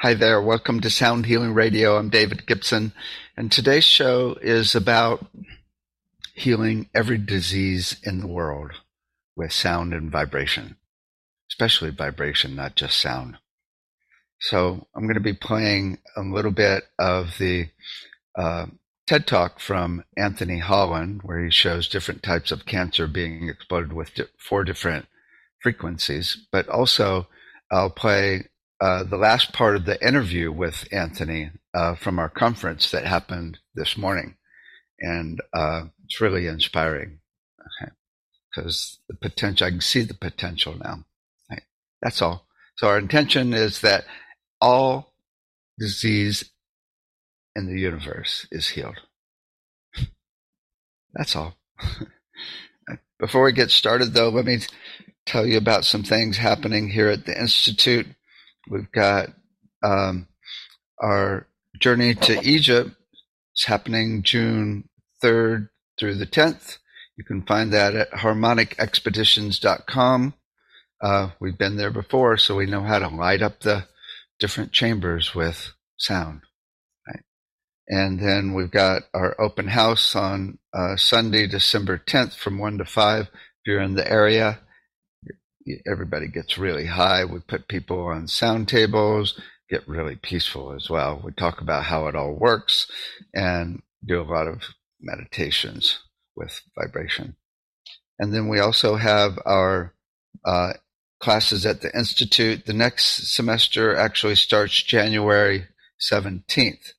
Hi there. Welcome to Sound Healing Radio. I'm David Gibson, and today's show is about healing every disease in the world with sound and vibration, especially vibration, not just sound. So I'm going to be playing a little bit of the uh, TED Talk from Anthony Holland, where he shows different types of cancer being exploded with four different frequencies. But also, I'll play uh, the last part of the interview with Anthony uh, from our conference that happened this morning. And uh, it's really inspiring because the potential, I can see the potential now. Right? That's all. So, our intention is that all disease in the universe is healed. That's all. Before we get started, though, let me tell you about some things happening here at the Institute. We've got um, our journey to Egypt. It's happening June 3rd through the 10th. You can find that at harmonicexpeditions.com. Uh, we've been there before, so we know how to light up the different chambers with sound. And then we've got our open house on uh, Sunday, December 10th from 1 to 5. If you're in the area, everybody gets really high. We put people on sound tables, get really peaceful as well. We talk about how it all works and do a lot of meditations with vibration. And then we also have our uh, classes at the Institute. The next semester actually starts January 17th.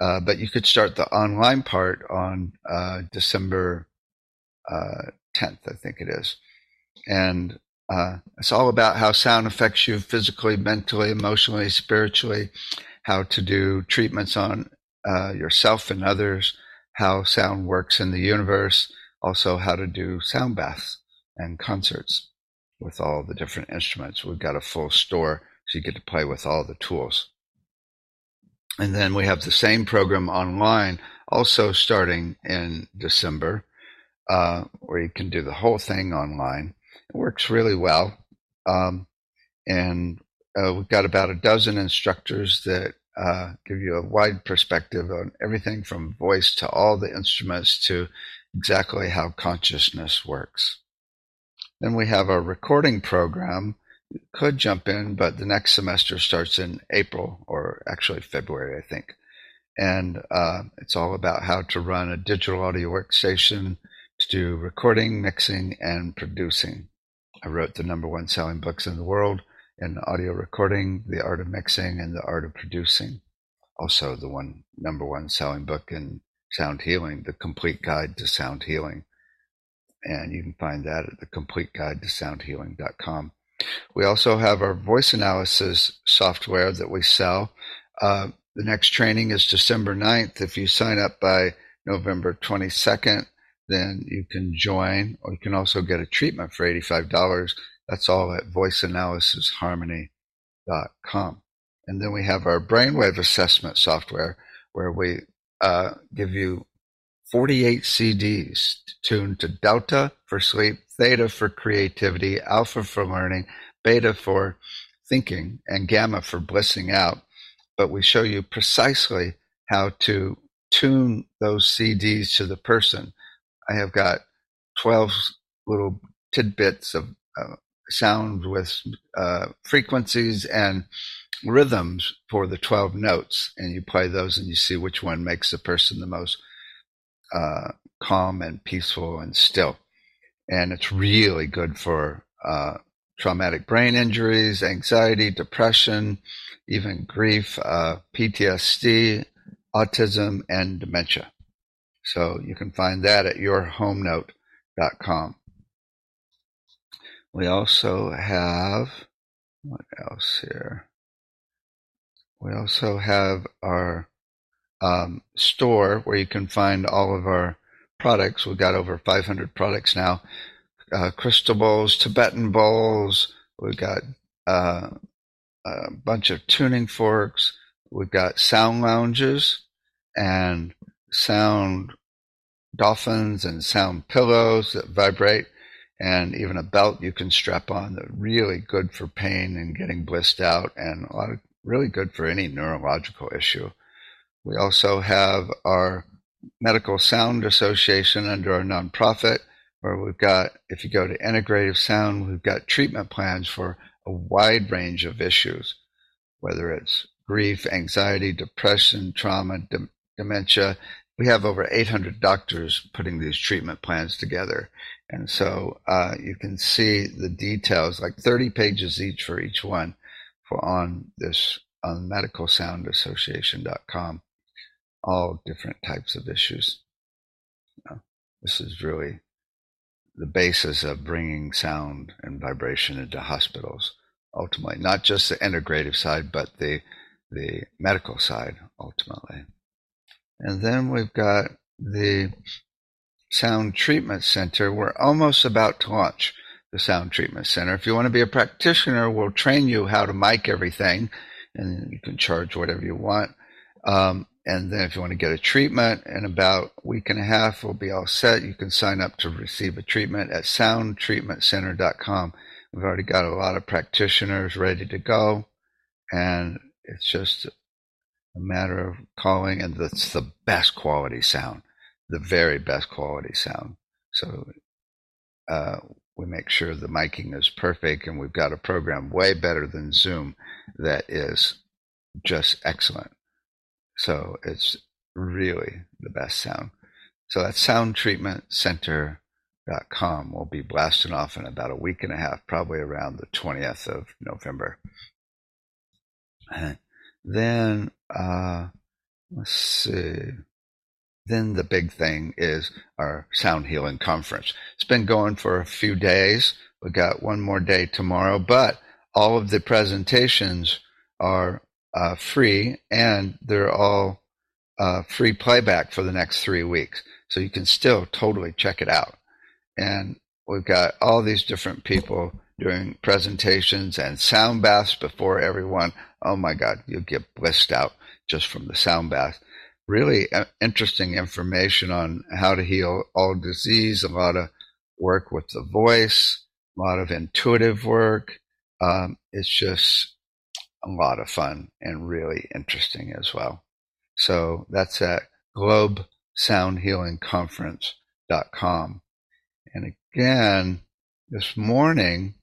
Uh, but you could start the online part on uh, December uh, 10th, I think it is. And uh, it's all about how sound affects you physically, mentally, emotionally, spiritually, how to do treatments on uh, yourself and others, how sound works in the universe, also how to do sound baths and concerts with all the different instruments. We've got a full store, so you get to play with all the tools. And then we have the same program online, also starting in December, uh, where you can do the whole thing online. Works really well. Um, and uh, we've got about a dozen instructors that uh, give you a wide perspective on everything from voice to all the instruments to exactly how consciousness works. Then we have a recording program, You could jump in, but the next semester starts in April or actually February, I think. And uh, it's all about how to run a digital audio workstation to do recording, mixing, and producing. I wrote the number one selling books in the world in audio recording, The Art of Mixing, and The Art of Producing. Also, the one number one selling book in sound healing, The Complete Guide to Sound Healing. And you can find that at the complete guide to soundhealing.com. We also have our voice analysis software that we sell. Uh, the next training is December 9th. If you sign up by November 22nd, then you can join, or you can also get a treatment for $85. That's all at voiceanalysisharmony.com. And then we have our brainwave assessment software where we uh, give you 48 CDs tuned to Delta for sleep, Theta for creativity, Alpha for learning, Beta for thinking, and Gamma for blissing out. But we show you precisely how to tune those CDs to the person. I have got 12 little tidbits of uh, sound with uh, frequencies and rhythms for the 12 notes. And you play those and you see which one makes the person the most uh, calm and peaceful and still and it's really good for uh, traumatic brain injuries, anxiety, depression, even grief, uh, PTSD, autism, and dementia. So you can find that at yourhomenote.com. We also have, what else here? We also have our um, store where you can find all of our products. We've got over 500 products now. Uh, crystal bowls, Tibetan bowls. We've got uh, a bunch of tuning forks. We've got sound lounges and sound dolphins and sound pillows that vibrate and even a belt you can strap on that really good for pain and getting blissed out and a lot of really good for any neurological issue. We also have our Medical Sound Association under our nonprofit, where we've got, if you go to Integrative Sound, we've got treatment plans for a wide range of issues, whether it's grief, anxiety, depression, trauma, de- dementia. We have over 800 doctors putting these treatment plans together. And so uh, you can see the details, like 30 pages each for each one, for on this on medicalsoundassociation.com all different types of issues. You know, this is really the basis of bringing sound and vibration into hospitals ultimately, not just the integrative side, but the the medical side ultimately. And then we've got the Sound Treatment Center. We're almost about to launch the Sound Treatment Center. If you want to be a practitioner, we'll train you how to mic everything, and you can charge whatever you want. Um, and then if you want to get a treatment in about a week and a half, we'll be all set. You can sign up to receive a treatment at soundtreatmentcenter.com. We've already got a lot of practitioners ready to go. And it's just a matter of calling, and it's the best quality sound, the very best quality sound. So uh, we make sure the miking is perfect, and we've got a program way better than Zoom that is just excellent. So it's really the best sound. So that's soundtreatmentcenter.com. We'll be blasting off in about a week and a half, probably around the 20th of November. And then, uh, let's see. Then the big thing is our sound healing conference. It's been going for a few days. We got one more day tomorrow, but all of the presentations are uh, free, and they're all uh, free playback for the next three weeks. So you can still totally check it out. And we've got all these different people doing presentations and sound baths before everyone. Oh my God, you'll get blissed out just from the sound bath. Really uh, interesting information on how to heal all disease, a lot of work with the voice, a lot of intuitive work. Um, it's just a lot of fun and really interesting as well. So that's at globesoundhealingconference.com. And again, this morning,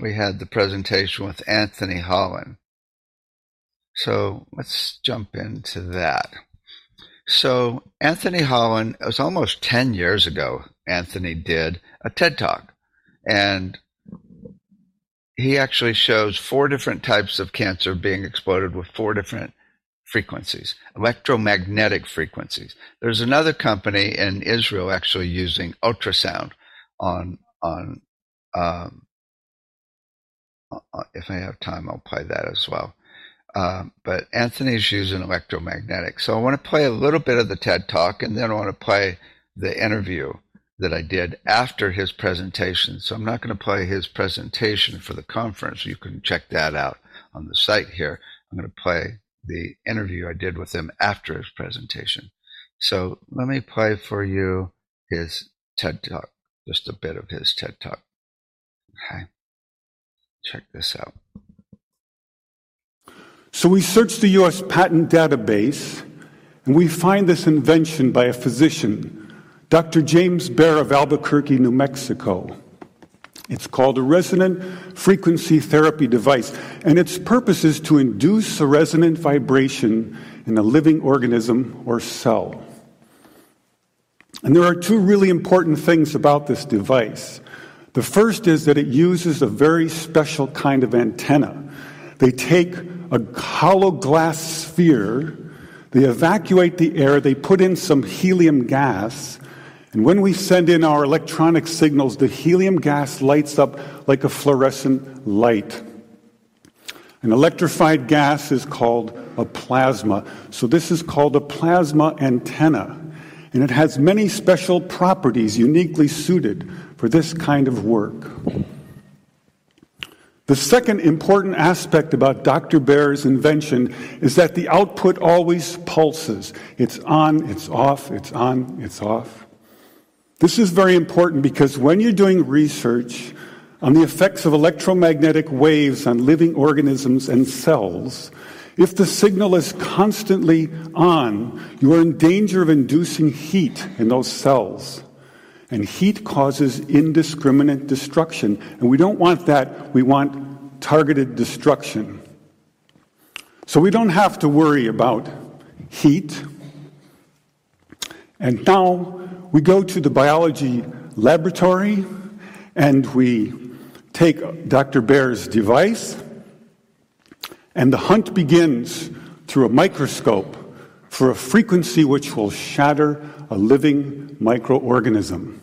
we had the presentation with Anthony Holland. So let's jump into that. So Anthony Holland, it was almost 10 years ago, Anthony did a TED Talk. And he actually shows four different types of cancer being exploded with four different frequencies, electromagnetic frequencies. There's another company in Israel actually using ultrasound on on. Um, if I have time, I'll play that as well. Uh, but Anthony's using electromagnetic. So I want to play a little bit of the TED Talk, and then I want to play the interview that I did after his presentation. So I'm not going to play his presentation for the conference. You can check that out on the site here. I'm going to play the interview I did with him after his presentation. So let me play for you his TED Talk, just a bit of his TED Talk. Okay. Check this out. So we search the US patent database and we find this invention by a physician Dr. James Bare of Albuquerque, New Mexico. It's called a resonant frequency therapy device, and its purpose is to induce a resonant vibration in a living organism or cell. And there are two really important things about this device. The first is that it uses a very special kind of antenna. They take a hollow glass sphere, they evacuate the air, they put in some helium gas, and when we send in our electronic signals, the helium gas lights up like a fluorescent light. An electrified gas is called a plasma. So this is called a plasma antenna. And it has many special properties uniquely suited for this kind of work. The second important aspect about Dr. Bare's invention is that the output always pulses. It's on, it's off, it's on, it's off. This is very important because when you're doing research on the effects of electromagnetic waves on living organisms and cells, if the signal is constantly on, you are in danger of inducing heat in those cells. And heat causes indiscriminate destruction. And we don't want that. We want targeted destruction. So we don't have to worry about heat. And now we go to the biology laboratory and we take Dr. Bare's device, and the hunt begins through a microscope for a frequency which will shatter a living microorganism.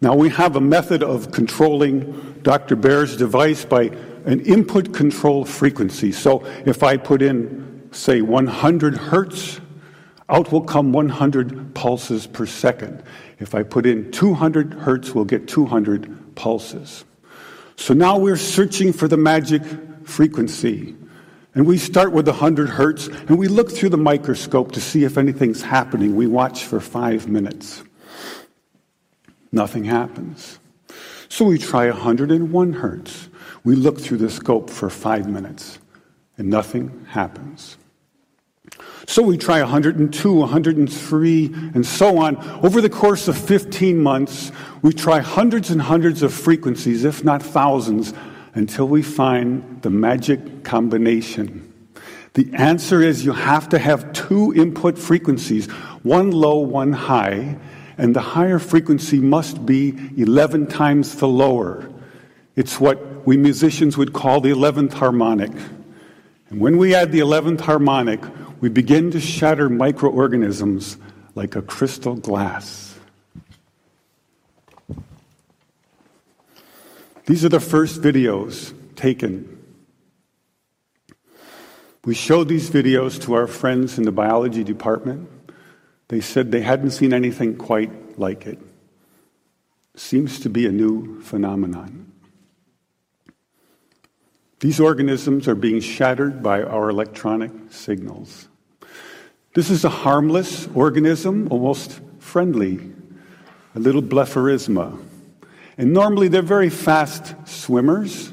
Now, we have a method of controlling Dr. Bare's device by an input control frequency. So, if I put in, say, 100 hertz, out will come 100 pulses per second. If I put in 200 hertz, we'll get 200 pulses. So now we're searching for the magic frequency. And we start with 100 hertz and we look through the microscope to see if anything's happening. We watch for five minutes. Nothing happens. So we try 101 hertz. We look through the scope for five minutes and nothing happens. So we try 102, 103, and so on. Over the course of 15 months, we try hundreds and hundreds of frequencies, if not thousands, until we find the magic combination. The answer is you have to have two input frequencies, one low, one high, and the higher frequency must be 11 times the lower. It's what we musicians would call the 11th harmonic. And when we add the 11th harmonic, we begin to shatter microorganisms like a crystal glass. These are the first videos taken. We showed these videos to our friends in the biology department. They said they hadn't seen anything quite like it. Seems to be a new phenomenon. These organisms are being shattered by our electronic signals. This is a harmless organism, almost friendly, a little blepharisma. And normally they're very fast swimmers,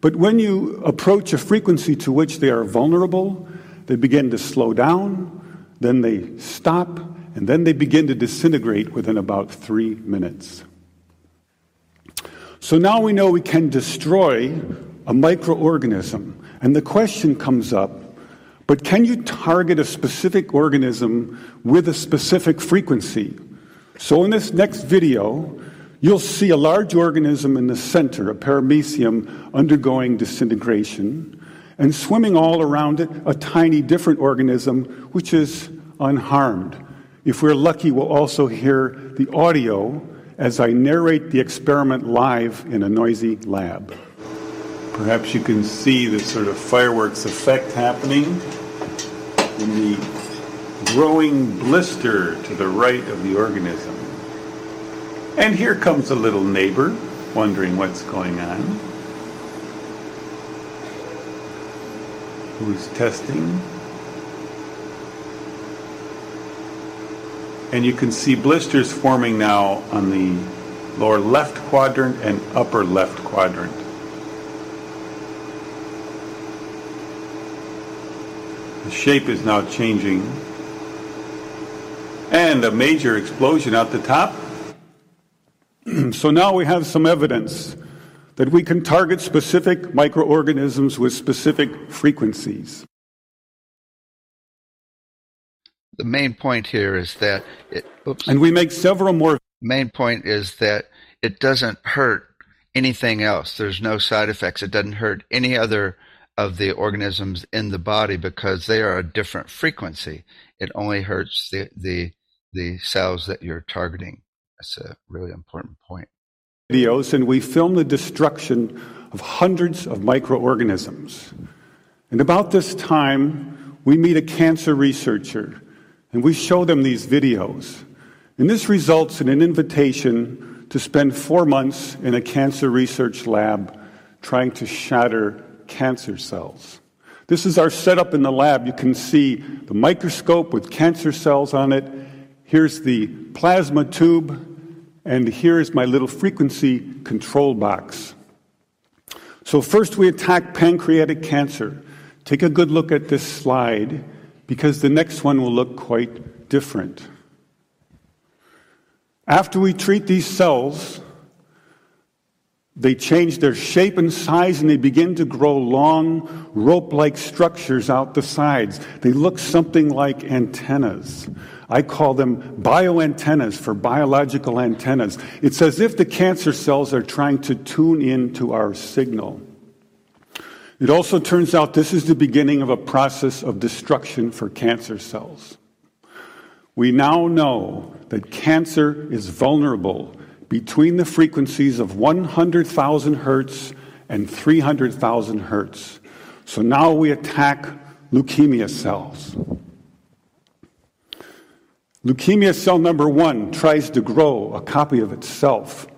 but when you approach a frequency to which they are vulnerable, they begin to slow down, then they stop, and then they begin to disintegrate within about three minutes. So now we know we can destroy a microorganism. And the question comes up but can you target a specific organism with a specific frequency? So in this next video, you'll see a large organism in the center, a paramecium, undergoing disintegration, and swimming all around it, a tiny different organism which is unharmed. If we're lucky, we'll also hear the audio as I narrate the experiment live in a noisy lab. Perhaps you can see the sort of fireworks effect happening in the growing blister to the right of the organism. And here comes a little neighbor wondering what's going on. Who's testing? And you can see blisters forming now on the lower left quadrant and upper left quadrant. The shape is now changing. And a major explosion at the top. so now we have some evidence that we can target specific microorganisms with specific frequencies. The main point here is that it, oops, and we make several more. Main point is that it doesn't hurt anything else. There's no side effects. It doesn't hurt any other of the organisms in the body because they are a different frequency. It only hurts the the the cells that you're targeting. That's a really important point. Videos and we film the destruction of hundreds of microorganisms. And about this time, we meet a cancer researcher and we show them these videos. And this results in an invitation to spend four months in a cancer research lab trying to shatter cancer cells. This is our setup in the lab. You can see the microscope with cancer cells on it. Here's the plasma tube, And here's my little frequency control box. So, first we attack pancreatic cancer. Take a good look at this slide because the next one will look quite different. After we treat these cells, they change their shape and size and they begin to grow long, rope like structures out the sides. They look something like antennas. I call them bioantennas for biological antennas. It's as if the cancer cells are trying to tune in to our signal. It also turns out this is the beginning of a process of destruction for cancer cells. We now know that cancer is vulnerable between the frequencies of 100,000 hertz and 300,000 hertz. So now we attack leukemia cells. Leukemia cell number one tries to grow a copy of itself,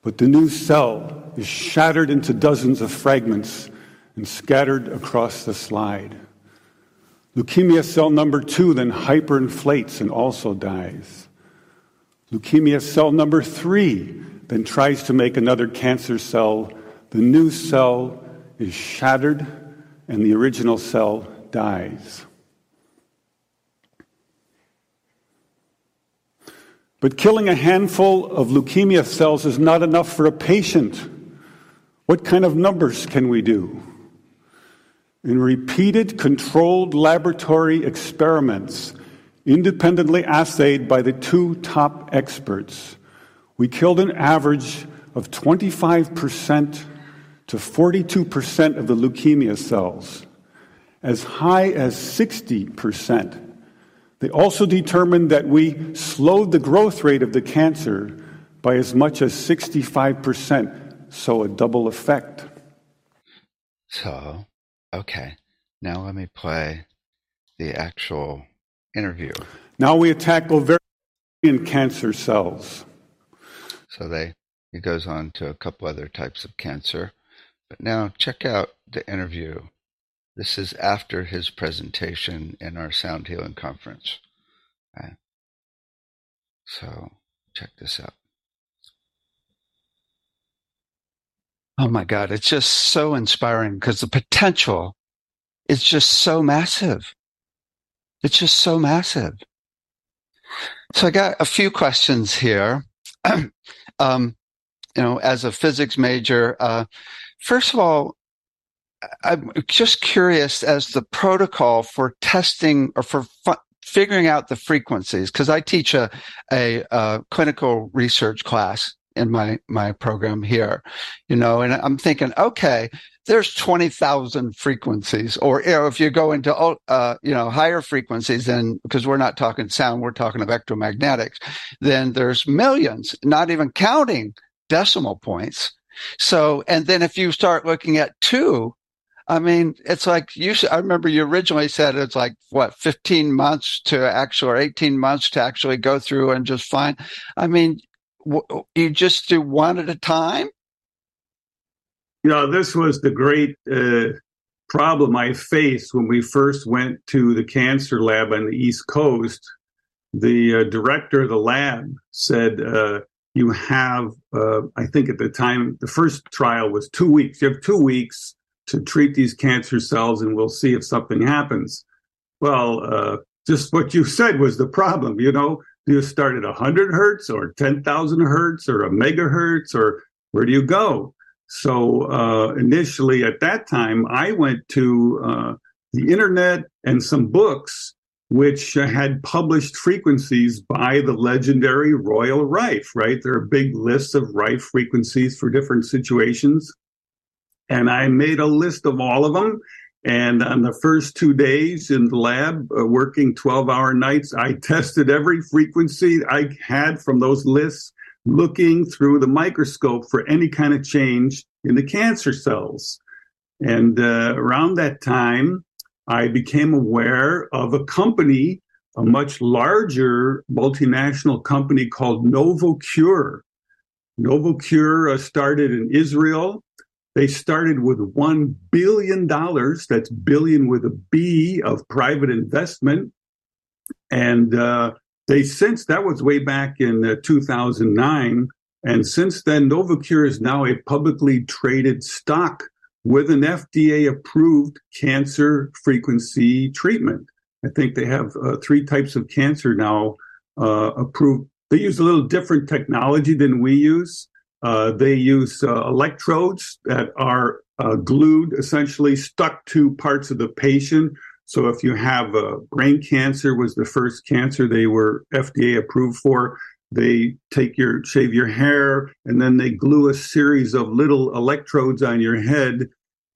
but the new cell is shattered into dozens of fragments and scattered across the slide. Leukemia cell number two then hyperinflates and also dies. Leukemia cell number three then tries to make another cancer cell. The new cell is shattered and the original cell dies. But killing a handful of leukemia cells is not enough for a patient. What kind of numbers can we do? In repeated controlled laboratory experiments, independently assayed by the two top experts, we killed an average of 25% to 42% of the leukemia cells, as high as 60%. They also determined that we slowed the growth rate of the cancer by as much as 65%, so a double effect. So, okay, now let me play the actual interview. Now we attack ovarian cancer cells. So they he goes on to a couple other types of cancer. But now check out the interview. This is after his presentation in our sound healing conference. Okay. So check this out. Oh my God, it's just so inspiring because the potential is just so massive. It's just so massive. So I got a few questions here. um, you know, as a physics major, uh, first of all, I'm just curious as the protocol for testing or for fu- figuring out the frequencies because I teach a, a, a clinical research class in my my program here you know and i'm thinking okay there's 20,000 frequencies or you know, if you go into uh, you know higher frequencies then because we're not talking sound we're talking electromagnetics then there's millions not even counting decimal points. So and then if you start looking at two I mean, it's like you. I remember you originally said it's like what, fifteen months to actually, or eighteen months to actually go through and just find. I mean, you just do one at a time? You know, this was the great uh, problem I faced when we first went to the cancer lab on the East Coast. The uh, director of the lab said, uh, You have, uh, I think at the time, the first trial was two weeks. You have two weeks to treat these cancer cells and we'll see if something happens. Well, uh, just what you said was the problem. You know, do you start at 100 hertz or 10,000 hertz or a megahertz or where do you go? So uh, initially at that time, I went to uh, the internet and some books which had published frequencies by the legendary Royal Rife, right? There are big lists of Rife frequencies for different situations. And I made a list of all of them and on the first two days in the lab, uh, working 12 hour nights, I tested every frequency I had from those lists, looking through the microscope for any kind of change in the cancer cells. And uh, around that time, I became aware of a company, a much larger multinational company called NovoCure. NovoCure uh, started in Israel they started with $1 billion, that's billion with a B of private investment. And uh, they since that was way back in uh, 2009, and since then, Novocure is now a publicly traded stock with an FDA approved cancer frequency treatment. I think they have uh, three types of cancer now uh, approved. They use a little different technology than we use. Uh, they use uh, electrodes that are uh, glued, essentially stuck to parts of the patient. So if you have uh, brain cancer, was the first cancer they were FDA approved for. They take your shave your hair, and then they glue a series of little electrodes on your head,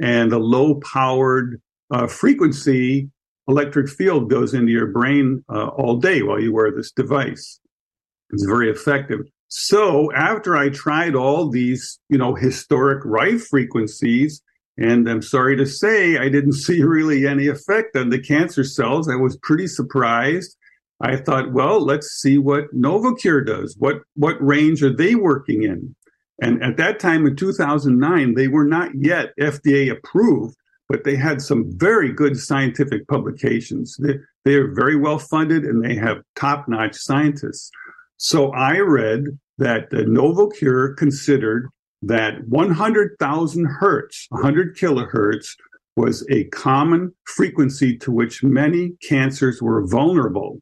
and a low powered frequency electric field goes into your brain uh, all day while you wear this device. It's very effective. So after I tried all these, you know, historic Rife frequencies, and I'm sorry to say I didn't see really any effect on the cancer cells. I was pretty surprised. I thought, well, let's see what Novocure does. What what range are they working in? And at that time in 2009, they were not yet FDA approved but they had some very good scientific publications. They, they are very well funded and they have top notch scientists. So I read that the Novocure considered that 100,000 hertz, 100 kilohertz, was a common frequency to which many cancers were vulnerable.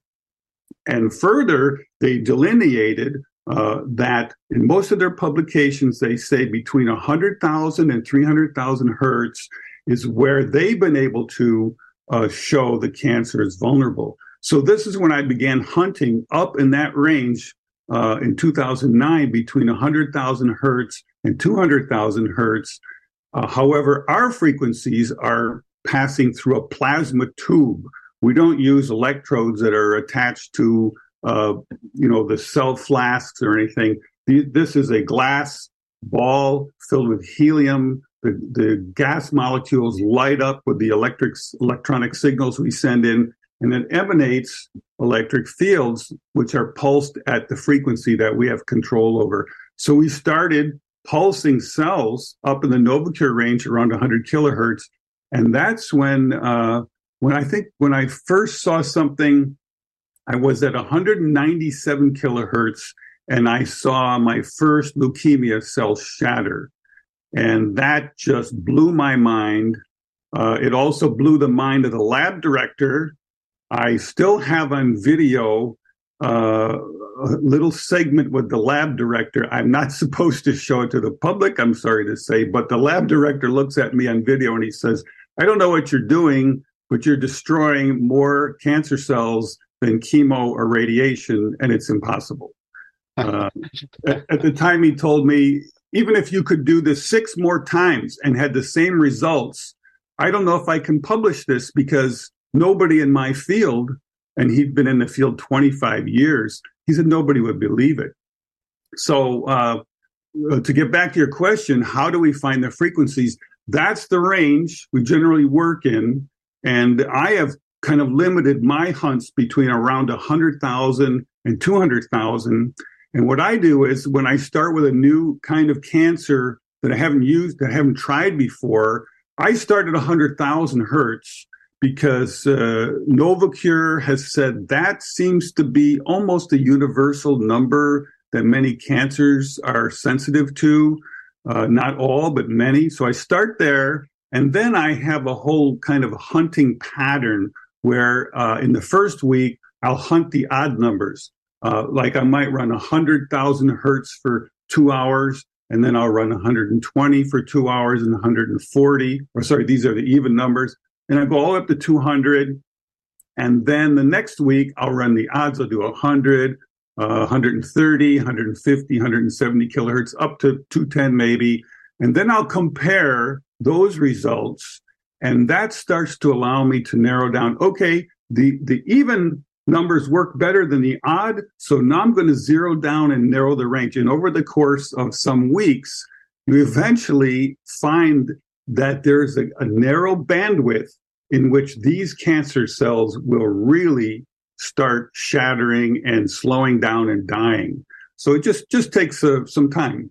And further, they delineated uh, that in most of their publications, they say between 100,000 and 300,000 hertz is where they've been able to uh, show the cancer is vulnerable. So this is when I began hunting up in that range uh, in 2009 between 100,000 hertz and 200,000 hertz. Uh, however, our frequencies are passing through a plasma tube. We don't use electrodes that are attached to, uh, you know, the cell flasks or anything. This is a glass ball filled with helium the, the gas molecules light up with the electric electronic signals we send in, and it emanates electric fields, which are pulsed at the frequency that we have control over. So we started pulsing cells up in the Novocure range around 100 kilohertz, and that's when uh, when I think when I first saw something, I was at 197 kilohertz, and I saw my first leukemia cell shatter. And that just blew my mind. Uh, it also blew the mind of the lab director. I still have on video uh, a little segment with the lab director. I'm not supposed to show it to the public, I'm sorry to say, but the lab director looks at me on video and he says, I don't know what you're doing, but you're destroying more cancer cells than chemo or radiation, and it's impossible. Uh, at, at, the time, he told me even if you could do this six more times and had the same results, I don't know if I can publish this because nobody in my field, and he'd been in the field 25 years, he said nobody would believe it. So, uh, uh, to get back to your question, how do we find the frequencies? That's the range we generally work in. And I have kind of limited my hunts between around 100,000 and 200,000 and what I do is when I start with a new kind of cancer that I haven't used, that I haven't tried before, I start at 100,000 hertz because uh, Novocure has said that seems to be almost a universal number that many cancers are sensitive to. Uh, not all, but many. So I start there. And then I have a whole kind of hunting pattern where uh, in the first week, I'll hunt the odd numbers. Uh, like I might run 100,000 hertz for two hours, and then I'll run 120 for two hours and 140. Or sorry, these are the even numbers. And I go all up to 200. And then the next week, I'll run the odds. I'll do 100, uh, 130, 150, 170 kilohertz, up to 210 maybe. And then I'll compare those results. And that starts to allow me to narrow down, okay, the, the even numbers work better than the odd. So now I'm going to zero down and narrow the range. And over the course of some weeks, you eventually find that there's a, a narrow bandwidth in which these cancer cells will really start shattering and slowing down and dying. So it just just takes uh, some time.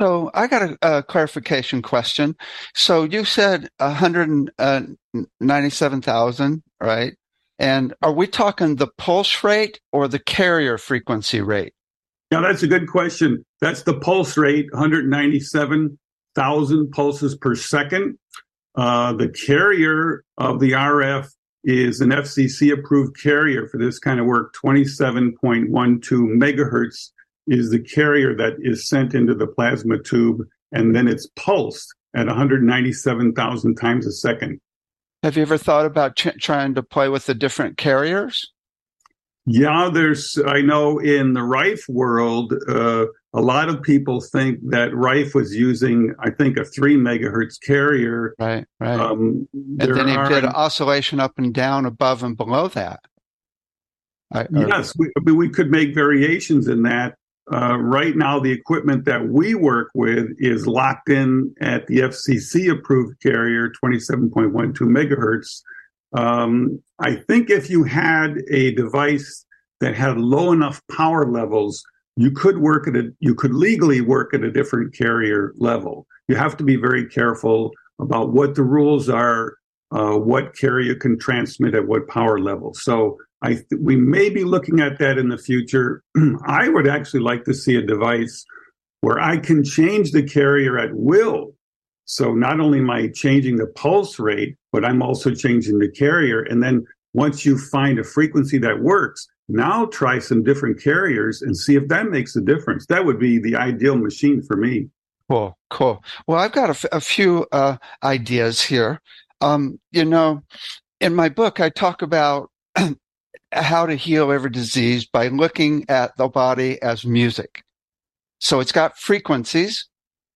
So I got a, a, clarification question. So you said 197,000, right? And are we talking the pulse rate or the carrier frequency rate? Now, that's a good question. That's the pulse rate, 197,000 pulses per second. Uh, the carrier of the RF is an FCC approved carrier for this kind of work. 27.12 megahertz is the carrier that is sent into the plasma tube, and then it's pulsed at 197,000 times a second. Have you ever thought about ch- trying to play with the different carriers? Yeah, there's, I know in the Rife world, uh, a lot of people think that Rife was using, I think, a three megahertz carrier. Right, right. Um, and then he are, did oscillation up and down above and below that. I, yes, we, we could make variations in that. Uh, right now, the equipment that we work with is locked in at the FCC approved carrier, 27.12 megahertz. Um, I think if you had a device that had low enough power levels, you could work at a, you could legally work at a different carrier level. You have to be very careful about what the rules are, uh, what carrier can transmit at what power level. So I th- we may be looking at that in the future. I would actually like to see a device where I can change the carrier at will. So not only am I changing the pulse rate, but I'm also changing the carrier. And then once you find a frequency that works, now try some different carriers and see if that makes a difference. That would be the ideal machine for me. Cool, cool. Well, I've got a, f- a few uh, ideas here. Um, you know, in my book, I talk about how to heal every disease by looking at the body as music. So it's got frequencies.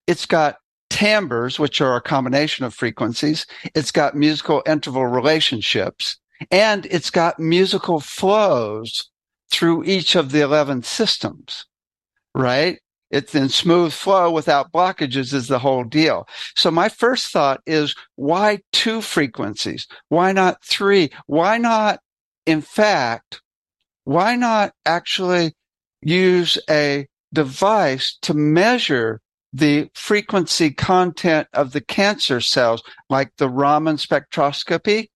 It's got timbres, which are a combination of frequencies. It's got musical interval relationships and it's got musical flows through each of the 11 systems, right? It's in smooth flow without blockages is the whole deal. So my first thought is why two frequencies? Why not three? Why not in fact, why not actually use a device to measure the frequency content of the cancer cells, like the Raman spectroscopy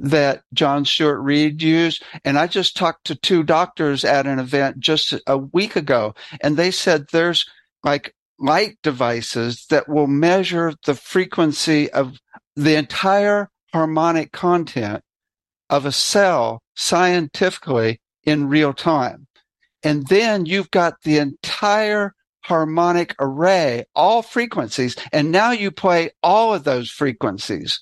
that John Stuart Reid used. And I just talked to two doctors at an event just a week ago, and they said there's like light devices that will measure the frequency of the entire harmonic content of a cell scientifically in real time. And then you've got the entire harmonic array, all frequencies. And now you play all of those frequencies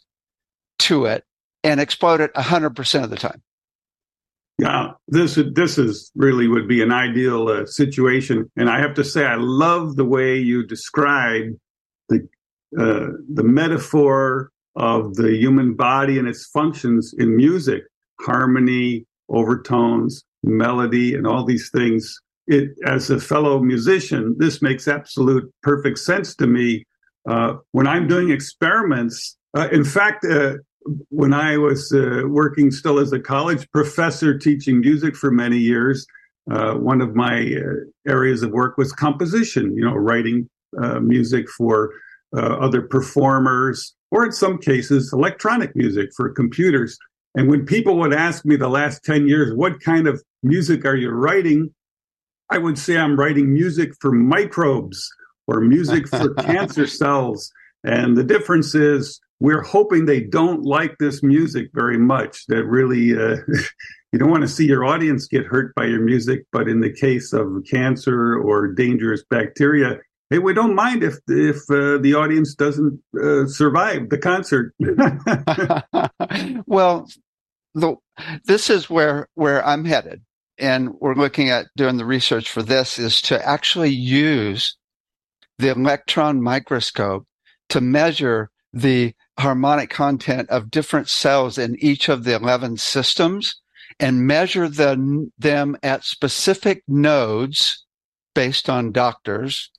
to it and explode it 100% of the time. Yeah, this this is really would be an ideal uh, situation, and I have to say I love the way you describe the uh, the metaphor of the human body and its functions in music, harmony, overtones, melody, and all these things. It, as a fellow musician, this makes absolute perfect sense to me. Uh, when I'm doing experiments, uh, in fact, uh, when I was uh, working still as a college professor teaching music for many years, uh, one of my areas of work was composition, you know, writing music for other performers, or in some cases, electronic music for computers. And when people would ask me the last 10 years, what kind of music are you writing? I would say I'm writing music for microbes or music for cancer cells. And the difference is we're hoping they don't like this music very much. That really, uh, you don't want to see your audience get hurt by your music. But in the case of cancer or dangerous bacteria, hey, we don't mind if if uh, the audience doesn't uh, survive the concert. well, the, this is where where I'm headed, and we're looking at doing the research for this is to actually use the electron microscope to measure the harmonic content of different cells in each of the 11 systems and measure the, them at specific nodes based on doctors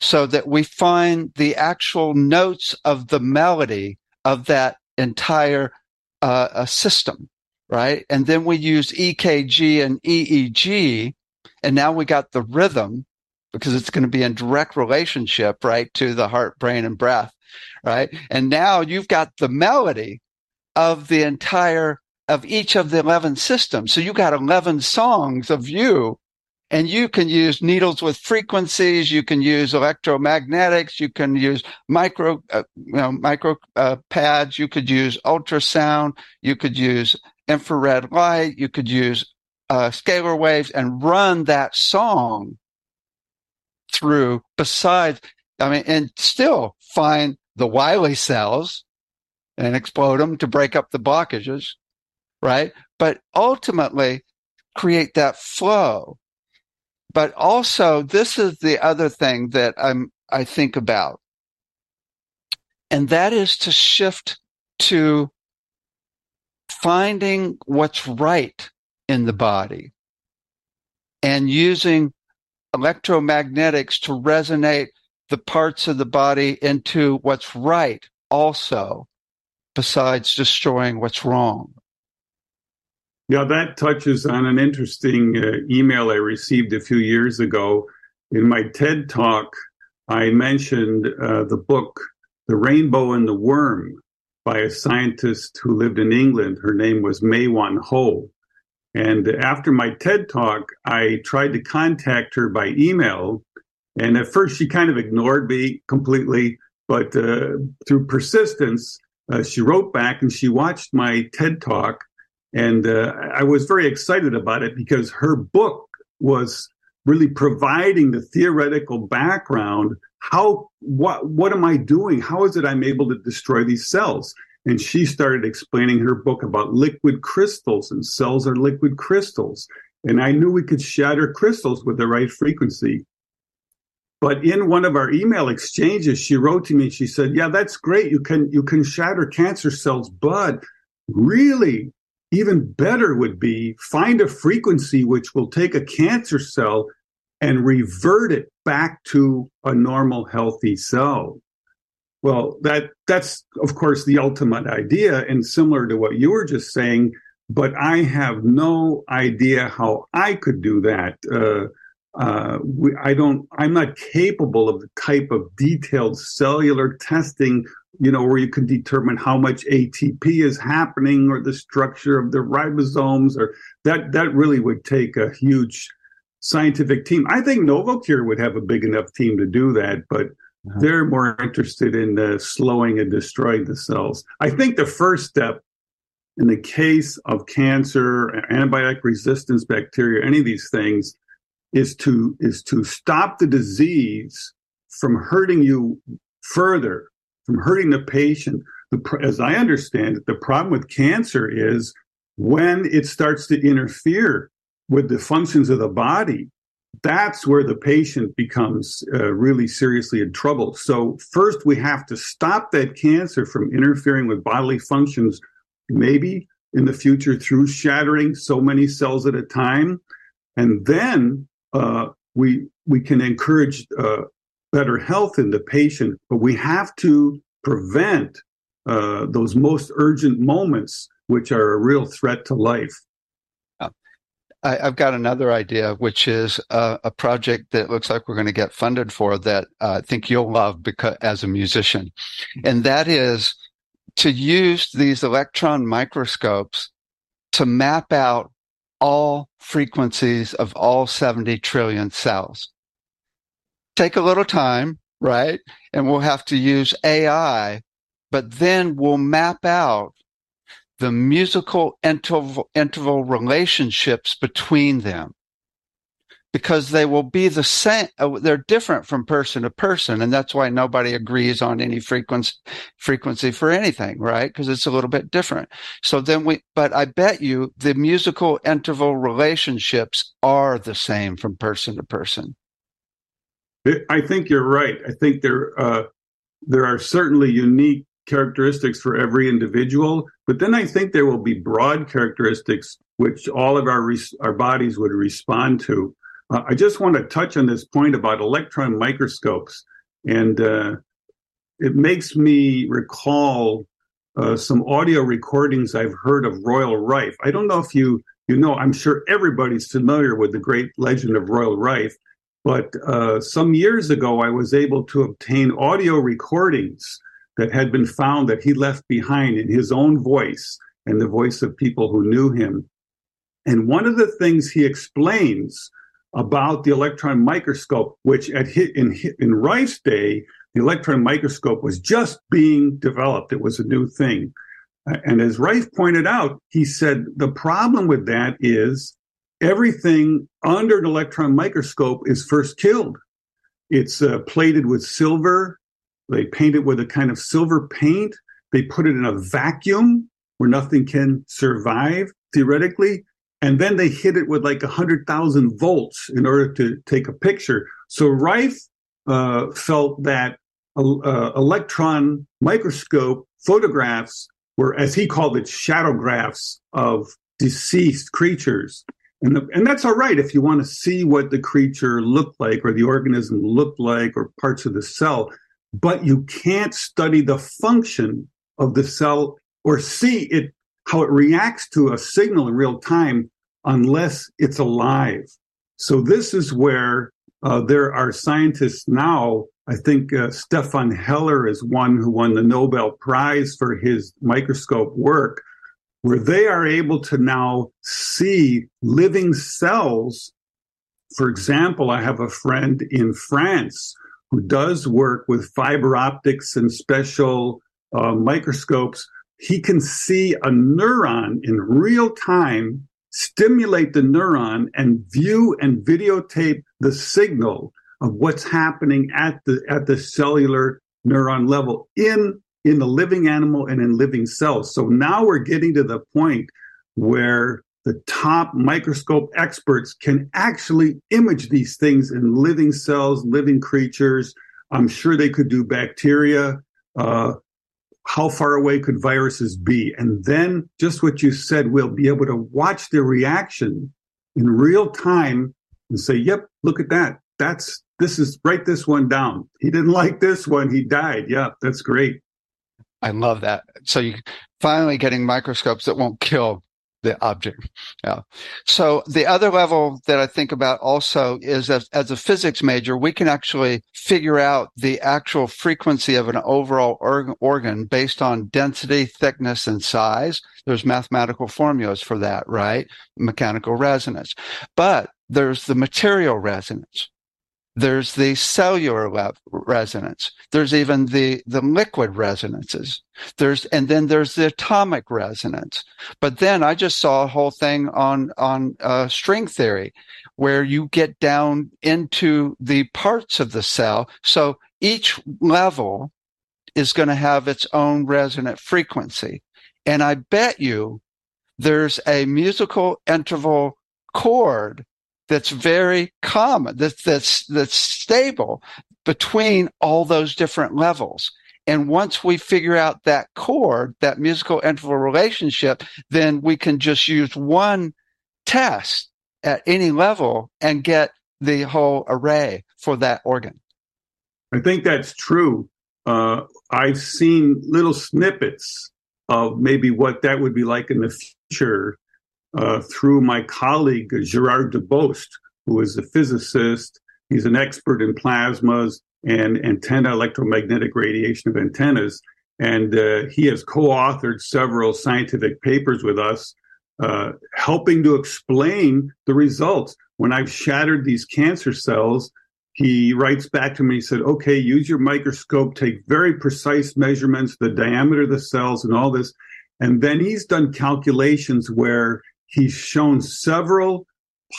so that we find the actual notes of the melody of that entire uh, system, right? And then we use EKG and EEG, and now we got the rhythm because it's going to be in direct relationship, right, to the heart, brain, and breath, right? And now you've got the melody of the entire of each of the 11 systems. So you got 11 songs of you and you can use needles with frequencies. You can use electromagnetics. You can use micro, uh, you know, micro uh, pads. You could use ultrasound. You could use infrared light. You could use uh, scalar waves and run that song through besides, I mean, and still find the Wiley cells and explode them to break up the blockages, right? But ultimately create that flow but also, this is the other thing that I'm, I think about. And that is to shift to finding what's right in the body and using electromagnetics to resonate the parts of the body into what's right also, besides destroying what's wrong. Yeah, that touches on an interesting uh, email I received a few years ago. In my TED talk, I mentioned uh, the book, The Rainbow and the Worm, by a scientist who lived in England. Her name was Mae Wan Ho. And after my TED talk, I tried to contact her by email. And at first, she kind of ignored me completely. But uh, through persistence, uh, she wrote back and she watched my TED talk and uh, I was very excited about it because her book was really providing the theoretical background. How, what, what am I doing? How is it I'm able to destroy these cells? And she started explaining her book about liquid crystals and cells are liquid crystals. And I knew we could shatter crystals with the right frequency. But in one of our email exchanges, she wrote to me, she said, yeah, that's great. You can, you can shatter cancer cells, but really even better would be find a frequency which will take a cancer cell and revert it back to a normal healthy cell. Well, that that's of course the ultimate idea and similar to what you were just saying, but I have no idea how I could do that. Uh, uh, we, I don't. I'm not capable of the type of detailed cellular testing you know, where you can determine how much ATP is happening or the structure of the ribosomes, or that that really would take a huge scientific team. I think Novocure would have a big enough team to do that, but uh-huh. they're more interested in uh, slowing and destroying the cells. I think the first step in the case of cancer, antibiotic resistance bacteria, any of these things, is to is to stop the disease from hurting you further from hurting the patient. The, as I understand it, the problem with cancer is when it starts to interfere with the functions of the body, that's where the patient becomes uh, really seriously in trouble. So, first, we have to stop that cancer from interfering with bodily functions, maybe in the future through shattering so many cells at a time. And then uh, we, we can encourage uh, better health in the patient, but we have to prevent uh, those most urgent moments, which are a real threat to life. I, have got another idea, which is uh, a project that looks like we're going to get funded for that uh, I think you'll love because as a musician, and that is to use these electron microscopes to map out all frequencies of all 70 trillion cells take a little time, right? And we'll have to use AI, but then we'll map out the musical interval, interval relationships between them because they will be the same. Uh, they're different from person to person. And that's why nobody agrees on any frequency, frequency for anything, right? Because it's a little bit different. So then we, but I bet you the musical interval relationships are the same from person to person. I think you're right. I think there uh, there are certainly unique characteristics for every individual, but then I think there will be broad characteristics which all of our res- our bodies would respond to. Uh, I just want to touch on this point about electron microscopes, and uh, it makes me recall uh, some audio recordings I've heard of Royal Rife. I don't know if you you know. I'm sure everybody's familiar with the great legend of Royal Rife. But uh, some years ago, I was able to obtain audio recordings that had been found that he left behind in his own voice. and the voice of people who knew him. And one of the things he explains about the electron microscope, which at in, in Rife's day, the electron microscope was just being developed. It was a new thing. And as Rife pointed out, he said the problem with that is everything under an electron microscope is first killed. It's uh, plated with silver. They paint it with a kind of silver paint. They put it in a vacuum where nothing can survive theoretically. And then they hit it with like 100,000 volts in order to take a picture. So Rife uh, felt that uh, electron microscope photographs were, as he called it, shadowgraphs of deceased creatures. And, the, and that's all right if you want to see what the creature looked like or the organism looked like or parts of the cell, but you can't study the function of the cell or see it how it reacts to a signal in real time unless it's alive. So this is where uh, there are scientists now. I think uh, Stefan Heller is one who won the Nobel Prize for his microscope work, where they are able to now see living cells. For example, I have a friend in France who does work with fiber optics and special uh, microscopes. He can see a neuron in real time stimulate the neuron and view and videotape the signal of what's happening at the at the cellular neuron level in in the living animal and in living cells. So now we're getting to the point where the top microscope experts can actually image these things in living cells, living creatures. I'm sure they could do bacteria. Uh, how far away could viruses be? And then just what you said, we'll be able to watch their reaction in real time and say, yep, look at that. That's, this is, write this one down. He didn't like this one. He died. Yeah, that's great. I love that. So you finally getting microscopes that won't kill the object. Yeah. So the other level that I think about also is as, as a physics major, we can actually figure out the actual frequency of an overall organ, organ based on density, thickness, and size. There's mathematical formulas for that, right? Mechanical resonance. But there's the material resonance. There's the cellular resonance. There's even the, the liquid resonances. There's, and then there's the atomic resonance. But then I just saw a whole thing on, on, uh, string theory where you get down into the parts of the cell. So each level is going to have its own resonant frequency. And I bet you there's a musical interval chord that's very common, that's, that's, that's stable between all those different levels. And once we figure out that chord, that musical interval relationship, then we can just use one test at any level and get the whole array for that organ. I think that's true. Uh, I've seen little snippets of maybe what that would be like in the future uh, through my colleague Gerard Dubost, who is a physicist. He's an expert in plasmas and antenna electromagnetic radiation of antennas. And uh, he has co authored several scientific papers with us, uh, helping to explain the results. When I've shattered these cancer cells, he writes back to me, he said, okay, use your microscope, take very precise measurements, the diameter of the cells and all this. And then he's done calculations where he's shown several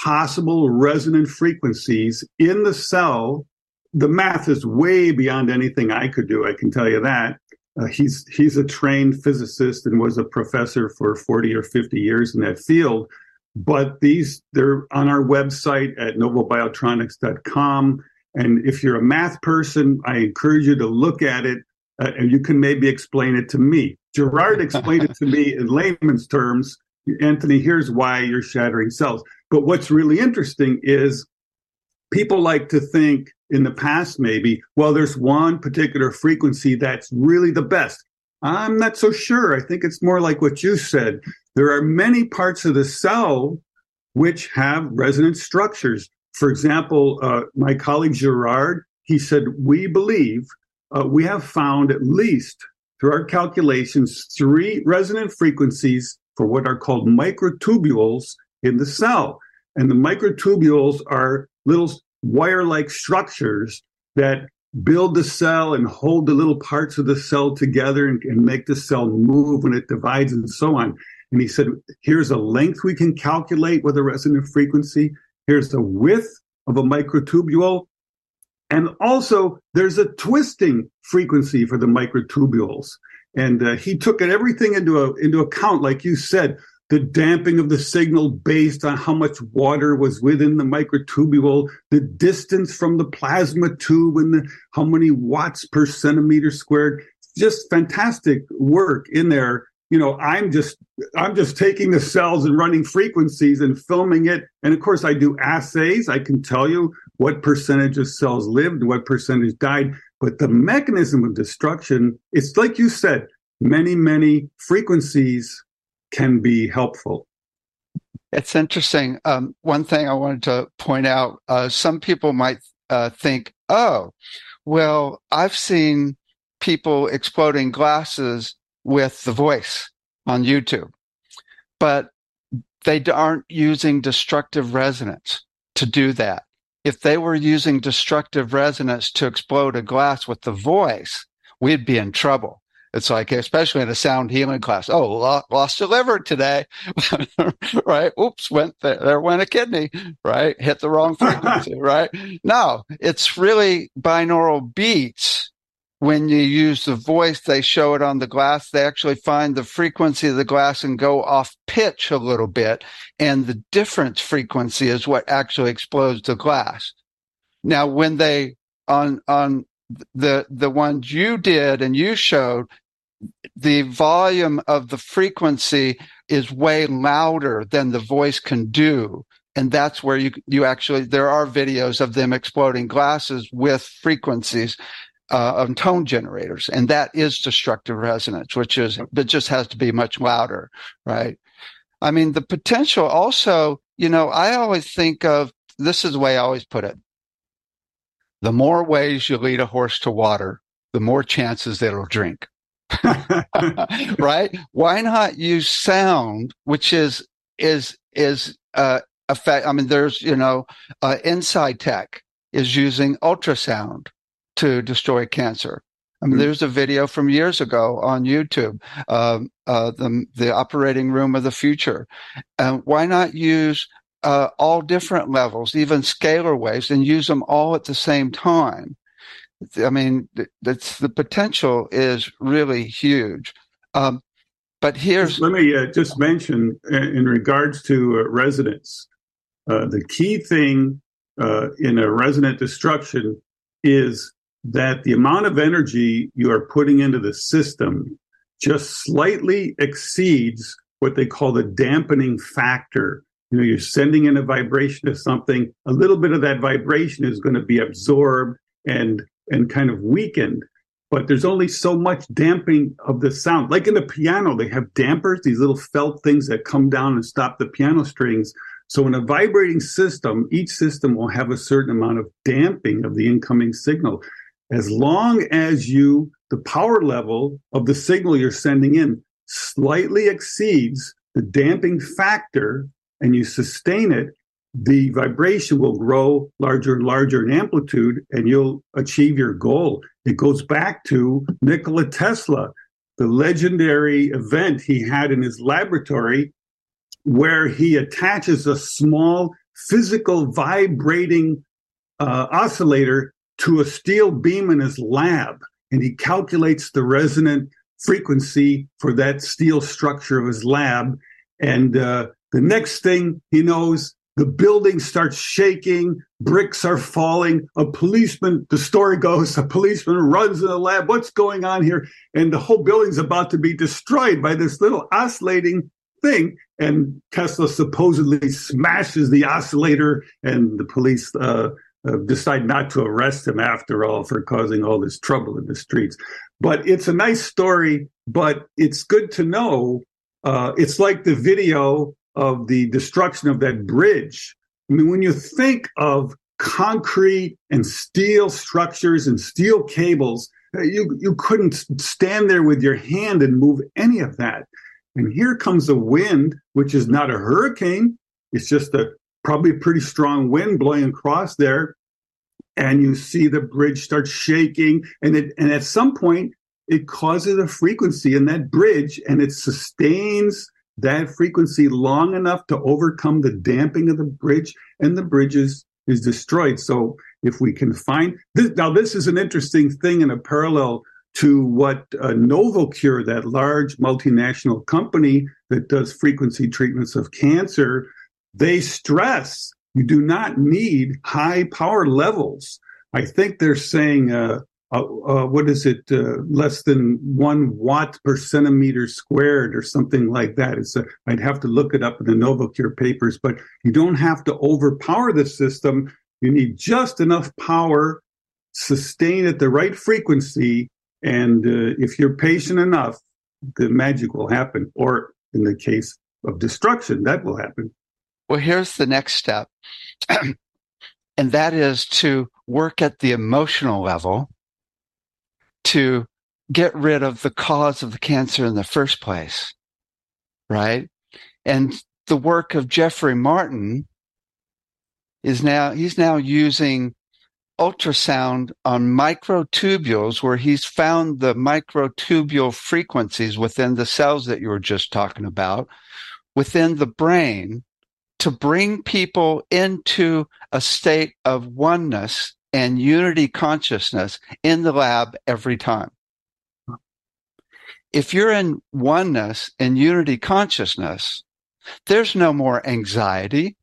possible resonant frequencies in the cell. The math is way beyond anything I could do. I can tell you that. Uh, he's he's a trained physicist and was a professor for 40 or 50 years in that field. But these they're on our website at novobiotronics.com. And if you're a math person, I encourage you to look at it uh, and you can maybe explain it to me. Gerard explained it to me in layman's terms Anthony, here's why you're shattering cells. But what's really interesting is people like to think in the past, maybe, well, there's one particular frequency that's really the best. I'm not so sure. I think it's more like what you said. There are many parts of the cell which have resonant structures. For example, uh, my colleague Gerard, he said, we believe uh, we have found at least through our calculations, three resonant frequencies for what are called microtubules in the cell. And the microtubules are little wire like structures that build the cell and hold the little parts of the cell together and, and, make the cell move when it divides and so on. And he said, here's a length we can calculate with a resonant frequency. Here's the width of a microtubule. And also there's a twisting frequency for the microtubules. And uh, he took everything into a, into account, like you said, the damping of the signal based on how much water was within the microtubule, the distance from the plasma tube, and the, how many watts per centimeter squared. Just fantastic work in there. You know, I'm just I'm just taking the cells and running frequencies and filming it. And of course, I do assays. I can tell you what percentage of cells lived, what percentage died. But the mechanism of destruction, it's like you said, many, many frequencies can be helpful. It's interesting. Um, one thing I wanted to point out uh, some people might uh, think, oh, well, I've seen people exploding glasses with the voice on YouTube, but they aren't using destructive resonance to do that. If they were using destructive resonance to explode a glass with the voice, we'd be in trouble it's like, especially in a sound healing class, oh, lost a liver today, right? Oops, went there, there went a kidney, right? Hit the wrong frequency, right? No, it's really binaural beats. When you use the voice, they show it on the glass. They actually find the frequency of the glass and go off pitch a little bit. And the difference frequency is what actually explodes the glass. Now, when they on, on the the ones you did and you showed the volume of the frequency is way louder than the voice can do and that's where you you actually there are videos of them exploding glasses with frequencies uh, of tone generators and that is destructive resonance which is that just has to be much louder right i mean the potential also you know i always think of this is the way i always put it the more ways you lead a horse to water the more chances that it'll drink right? Why not use sound, which is is is uh effect? I mean, there's you know, uh, InSightec is using ultrasound to destroy cancer. I mean, mm-hmm. there's a video from years ago on YouTube, um, uh, the the operating room of the future. And why not use uh, all different levels, even scalar waves, and use them all at the same time? I mean, that's the potential is really huge. Um, but here's let me uh, just mention uh, in regards to uh, resonance, uh, the key thing uh, in a resonant destruction is that the amount of energy you are putting into the system just slightly exceeds what they call the dampening factor. You know, you're sending in a vibration of something, a little bit of that vibration is going to be absorbed and and kind of weakened but there's only so much damping of the sound. Like in the piano, they have dampers, these little felt things that come down and stop the piano strings. So in a vibrating system, each system will have a certain amount of damping of the incoming signal. As long as you, the power level of the signal you're sending in slightly exceeds the damping factor and you sustain it, the vibration will grow larger and larger in amplitude and you'll achieve your goal. It goes back to Nikola Tesla, the legendary event he had in his laboratory where he attaches a small physical vibrating uh, oscillator to a steel beam in his lab and he calculates the resonant frequency for that steel structure of his lab and uh, the next thing he knows the building starts shaking, bricks are falling. A policeman, the story goes, a policeman runs in the lab. What's going on here? And the whole building's about to be destroyed by this little oscillating thing. And Tesla supposedly smashes the oscillator, and the police uh, uh, decide not to arrest him after all for causing all this trouble in the streets. But it's a nice story, but it's good to know. Uh, it's like the video of the destruction of that bridge. I mean, when you think of concrete and steel structures and steel cables you you couldn't stand there with your hand and move any of that. And here comes a wind, which is not a hurricane. It's just a probably a pretty strong wind blowing across there. And you see the bridge start shaking. And it and at some point it causes a frequency in that bridge and it sustains that frequency long enough to overcome the damping of the bridge and the bridge is, is destroyed. So if we can find this, now this is an interesting thing in a parallel to what uh, Novocure, that large multinational company that does frequency treatments of cancer, they stress you do not need high power levels. I think they're saying uh, uh, uh, what is it, uh, less than one watt per centimeter squared or something like that. It's a, I'd have to look it up in the Novocure papers, but you don't have to overpower the system. You need just enough power, sustain at the right frequency, and uh, if you're patient enough, the magic will happen. Or in the case of destruction, that will happen. Well, here's the next step. and that is to work at the emotional level to get rid of the cause of the cancer in the first place. Right. And the work of Jeffrey Martin is now, he's now using ultrasound on microtubules where he's found the microtubule frequencies within the cells that you were just talking about within the brain to bring people into a state of oneness and unity consciousness in the lab every time. If you're in oneness and unity consciousness, there's no more anxiety.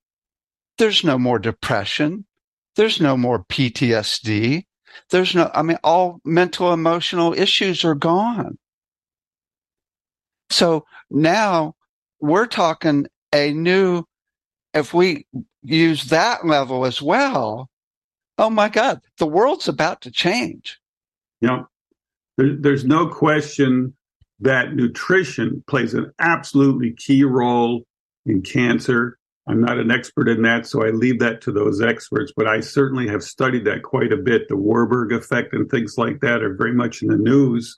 There's no more depression. There's no more PTSD. There's no, I mean, all mental emotional issues are gone. So now we're talking a new, if we use that level as well, oh my God, the world's about to change. Yeah. There, there's no question that nutrition plays an absolutely key role in cancer. I'm not an expert in that, so I leave that to those experts, but I certainly have studied that quite a bit. The Warburg effect and things like that are very much in the news.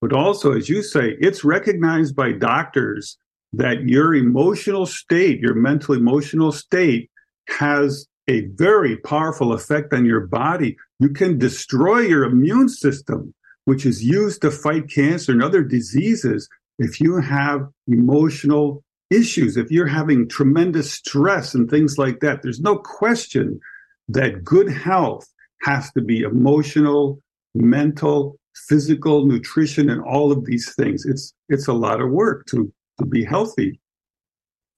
But also, as you say, it's recognized by doctors that your emotional state, your mental emotional state, has a very powerful effect on your body. You can destroy your immune system, which is used to fight cancer and other diseases. If you have emotional issues, if you're having tremendous stress and things like that, there's no question that good health has to be emotional, mental, physical, nutrition, and all of these things. It's it's a lot of work to to be healthy.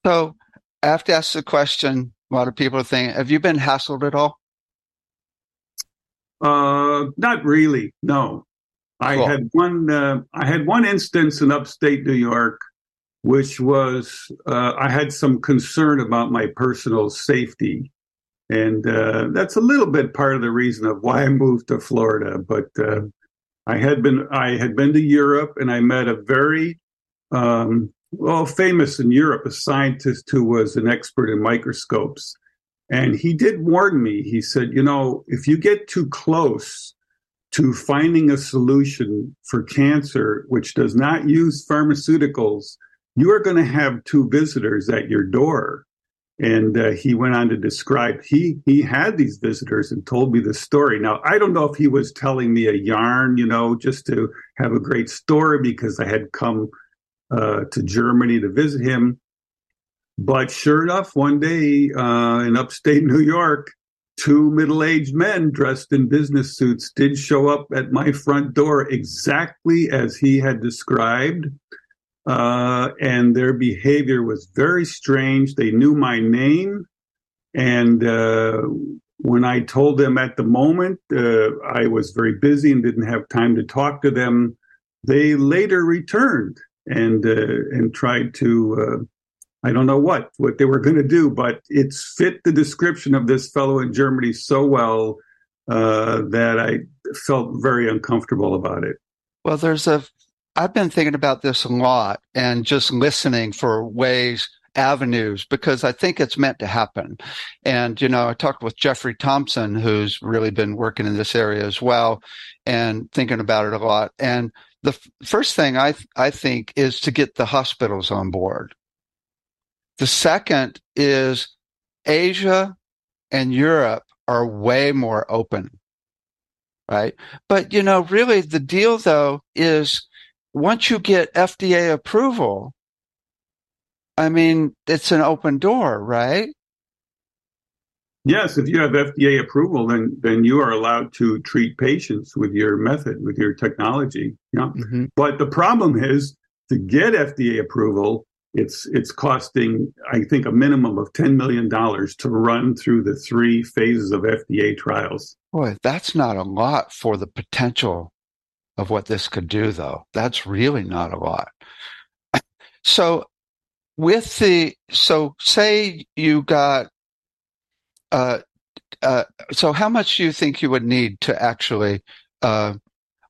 So I have to ask the question a lot of people are thinking, have you been hassled at all? Uh, not really. No, I cool. had one. Uh, I had one instance in upstate New York, which was uh, I had some concern about my personal safety, and uh, that's a little bit part of the reason of why I moved to Florida. But uh, I had been I had been to Europe, and I met a very um, well, famous in Europe, a scientist who was an expert in microscopes. And he did warn me. He said, you know, if you get too close to finding a solution for cancer, which does not use pharmaceuticals, you are going to have two visitors at your door. And uh, he went on to describe he he had these visitors and told me the story. Now I don't know if he was telling me a yarn, you know, just to have a great story because I had come uh, to Germany to visit him. But sure enough, one day uh, in upstate New York, two middle aged men dressed in business suits did show up at my front door exactly as he had described. Uh, and their behavior was very strange. They knew my name. And uh, when I told them at the moment uh, I was very busy and didn't have time to talk to them, they later returned and uh, and tried to uh, I don't know what what they were going to do, but it's fit the description of this fellow in Germany so well uh, that I felt very uncomfortable about it. Well, there's a I've been thinking about this a lot and just listening for ways avenues because I think it's meant to happen. And, you know, I talked with Jeffrey Thompson, who's really been working in this area as well and thinking about it a lot. And the f- first thing I, th- I think is to get the hospitals on board. The second is Asia and Europe are way more open. Right. But, you know, really the deal though is once you get FDA approval, I mean, it's an open door, right? Yes, if you have FDA approval, then then you are allowed to treat patients with your method, with your technology. Yeah. Mm-hmm. But the problem is to get FDA approval, it's it's costing, I think, a minimum of ten million dollars to run through the three phases of FDA trials. Boy, that's not a lot for the potential of what this could do, though. That's really not a lot. So, with the so say you got uh, uh, so how much do you think you would need to actually uh,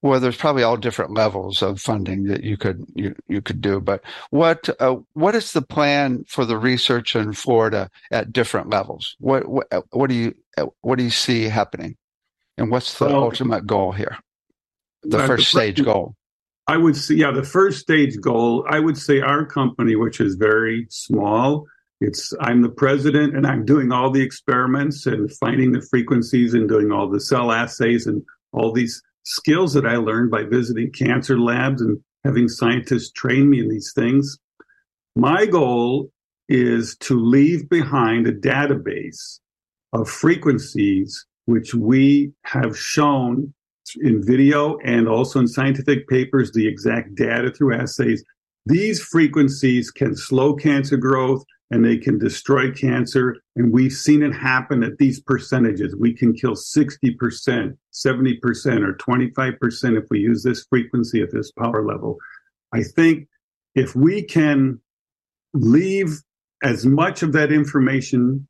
well there's probably all different levels of funding that you could you, you could do but what uh, what is the plan for the research in Florida at different levels? What what, what do you what do you see happening? And what's the well, ultimate goal here? The uh, first the stage goal? I would say, yeah, the first stage goal, I would say our company, which is very small, it's I'm the president and I'm doing all the experiments and finding the frequencies and doing all the cell assays and all these skills that I learned by visiting cancer labs and having scientists train me in these things. My goal is to leave behind a database of frequencies which we have shown in video and also in scientific papers the exact data through assays. These frequencies can slow cancer growth and they can destroy cancer. And we've seen it happen at these percentages. We can kill 60%, 70%, or 25% if we use this frequency at this power level. I think if we can leave as much of that information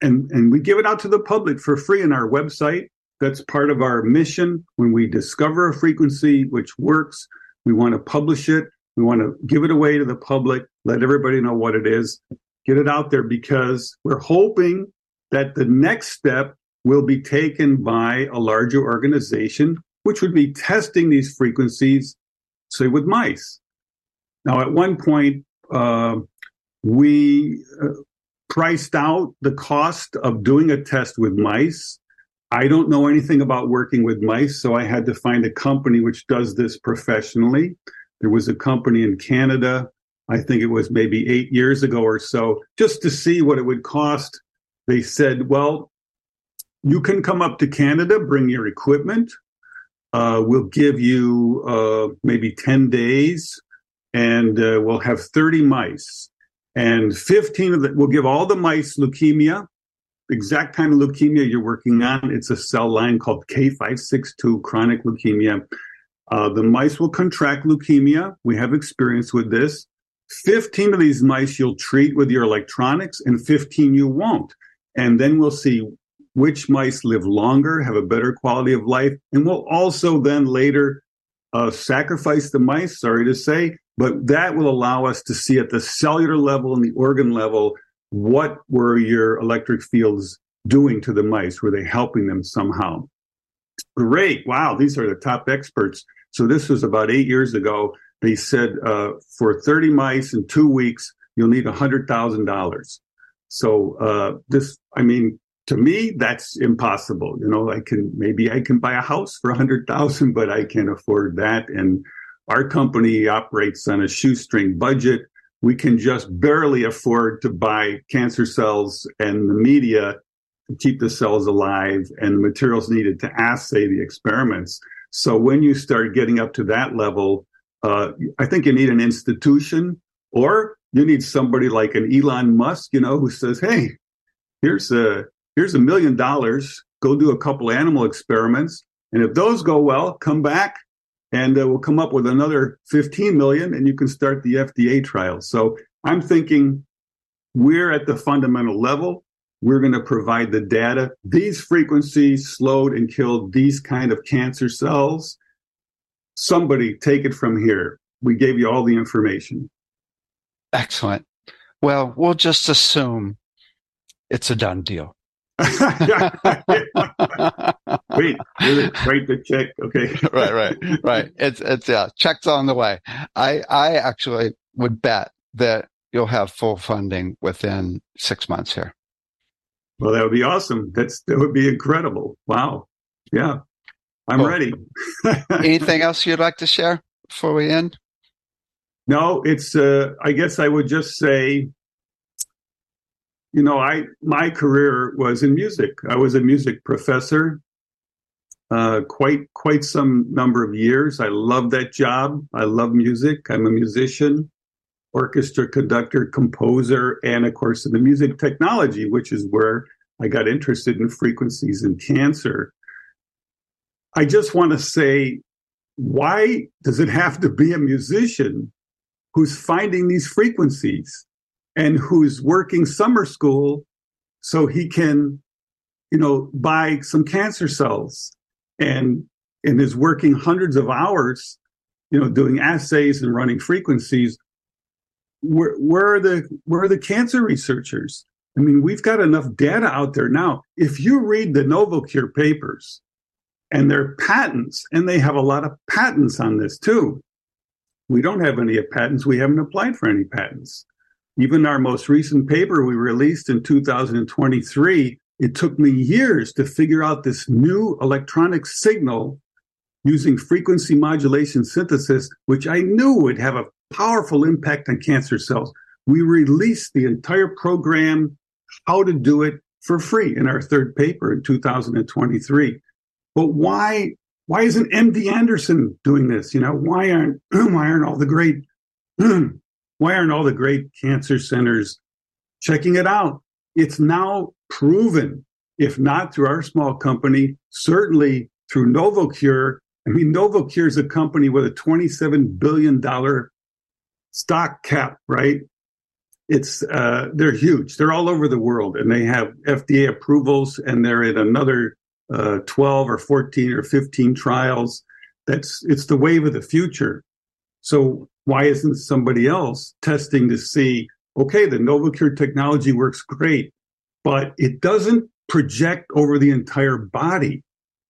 and, and we give it out to the public for free on our website that's part of our mission. When we discover a frequency which works, we want to publish it. We want to give it away to the public, let everybody know what it is, get it out there because we're hoping that the next step will be taken by a larger organization, which would be testing these frequencies, say, with mice. Now, at one point, uh, we uh, priced out the cost of doing a test with mice I don't know anything about working with mice, so I had to find a company which does this professionally. There was a company in Canada, I think it was maybe eight years ago or so, just to see what it would cost. They said, well, you can come up to Canada, bring your equipment. Uh, we'll give you uh, maybe 10 days and uh, we'll have 30 mice. And 15 of them, we'll give all the mice leukemia exact kind of leukemia you're working on. It's a cell line called K562 chronic leukemia. Uh, the mice will contract leukemia. We have experience with this. 15 of these mice you'll treat with your electronics, and 15 you won't. And then we'll see which mice live longer, have a better quality of life, and we'll also then later uh, sacrifice the mice, sorry to say, but that will allow us to see at the cellular level and the organ level what were your electric fields doing to the mice? Were they helping them somehow? Great. Wow. These are the top experts. So this was about eight years ago. They said uh, for 30 mice in two weeks, you'll need $100,000. So uh, this, I mean, to me, that's impossible. You know, I can maybe I can buy a house for a hundred thousand, but I can't afford that. And our company operates on a shoestring budget we can just barely afford to buy cancer cells and the media to keep the cells alive and the materials needed to assay the experiments. So when you start getting up to that level, uh, I think you need an institution or you need somebody like an Elon Musk, you know, who says, "Hey, here's a here's a million dollars. Go do a couple animal experiments, and if those go well, come back and uh, we'll come up with another 15 million and you can start the FDA trial. So I'm thinking we're at the fundamental level. We're going to provide the data. These frequencies slowed and killed these kind of cancer cells. Somebody take it from here. We gave you all the information. Excellent. Well, we'll just assume it's a done deal. Wait, really write the check. Okay. right, right, right. It's it's yeah, checks on the way. I I actually would bet that you'll have full funding within six months here. Well, that would be awesome. That's that would be incredible. Wow. Yeah. I'm cool. ready. Anything else you'd like to share before we end? No, it's uh I guess I would just say you know, I my career was in music. I was a music professor, uh, quite quite some number of years. I love that job. I love music. I'm a musician, orchestra conductor, composer, and of course in the music technology, which is where I got interested in frequencies and cancer. I just want to say, why does it have to be a musician who's finding these frequencies? and who's working summer school so he can, you know, buy some cancer cells and and is working hundreds of hours, you know, doing assays and running frequencies. Where, where are the where are the cancer researchers? I mean, we've got enough data out there now. If you read the NovoCure papers and their patents, and they have a lot of patents on this too. We don't have any patents. We haven't applied for any patents. Even our most recent paper we released in 2023, it took me years to figure out this new electronic signal using frequency modulation synthesis, which I knew would have a powerful impact on cancer cells. We released the entire program, how to do it for free in our third paper in 2023. But why why isn't MD Anderson doing this? You know, why aren't why aren't all the great why aren't all the great cancer centers checking it out? It's now proven, if not through our small company, certainly through NovoCure. I mean, NovoCure is a company with a $27 billion stock cap, right? It's uh, they're huge. They're all over the world, and they have FDA approvals, and they're in another uh, 12 or 14 or 15 trials. That's it's the wave of the future. So why isn't somebody else testing to see, okay, the NovoCure technology works great, but it doesn't project over the entire body.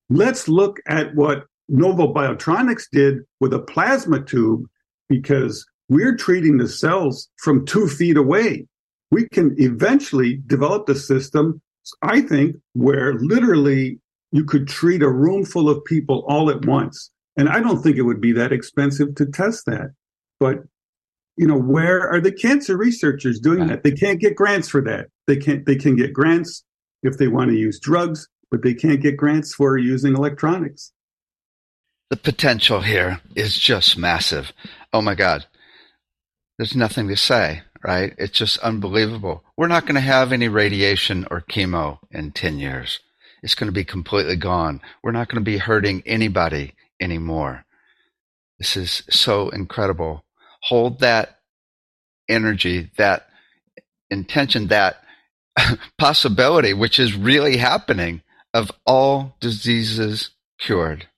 Let's look at what Novo Biotronics did with a plasma tube because we're treating the cells from two feet away. We can eventually develop the system, I think, where literally you could treat a room full of people all at once. And I don't think it would be that expensive to test that. But you know, where are the cancer researchers doing that? They can't get grants for that. They can't. They can get grants if they want to use drugs, but they can't get grants for using electronics. The potential here is just massive. Oh my God. There's nothing to say, right? It's just unbelievable. We're not going to have any radiation or chemo in 10 years. It's going to be completely gone. We're not going to be hurting anybody anymore. This is so incredible hold that energy, that intention, that possibility, which is really happening, of all diseases cured,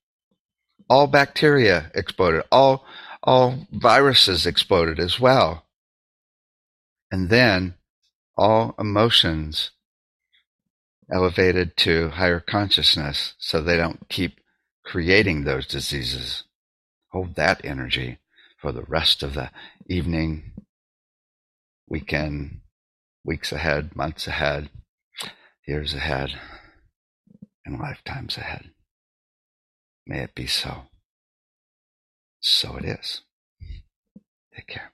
all bacteria exploded, all all viruses exploded as well, and then all emotions elevated to higher consciousness, so they don't keep creating those diseases. Hold that energy for the rest of the evening, weekend, weeks ahead, months ahead, years ahead, and lifetimes ahead. May it be so. So it is. Take care.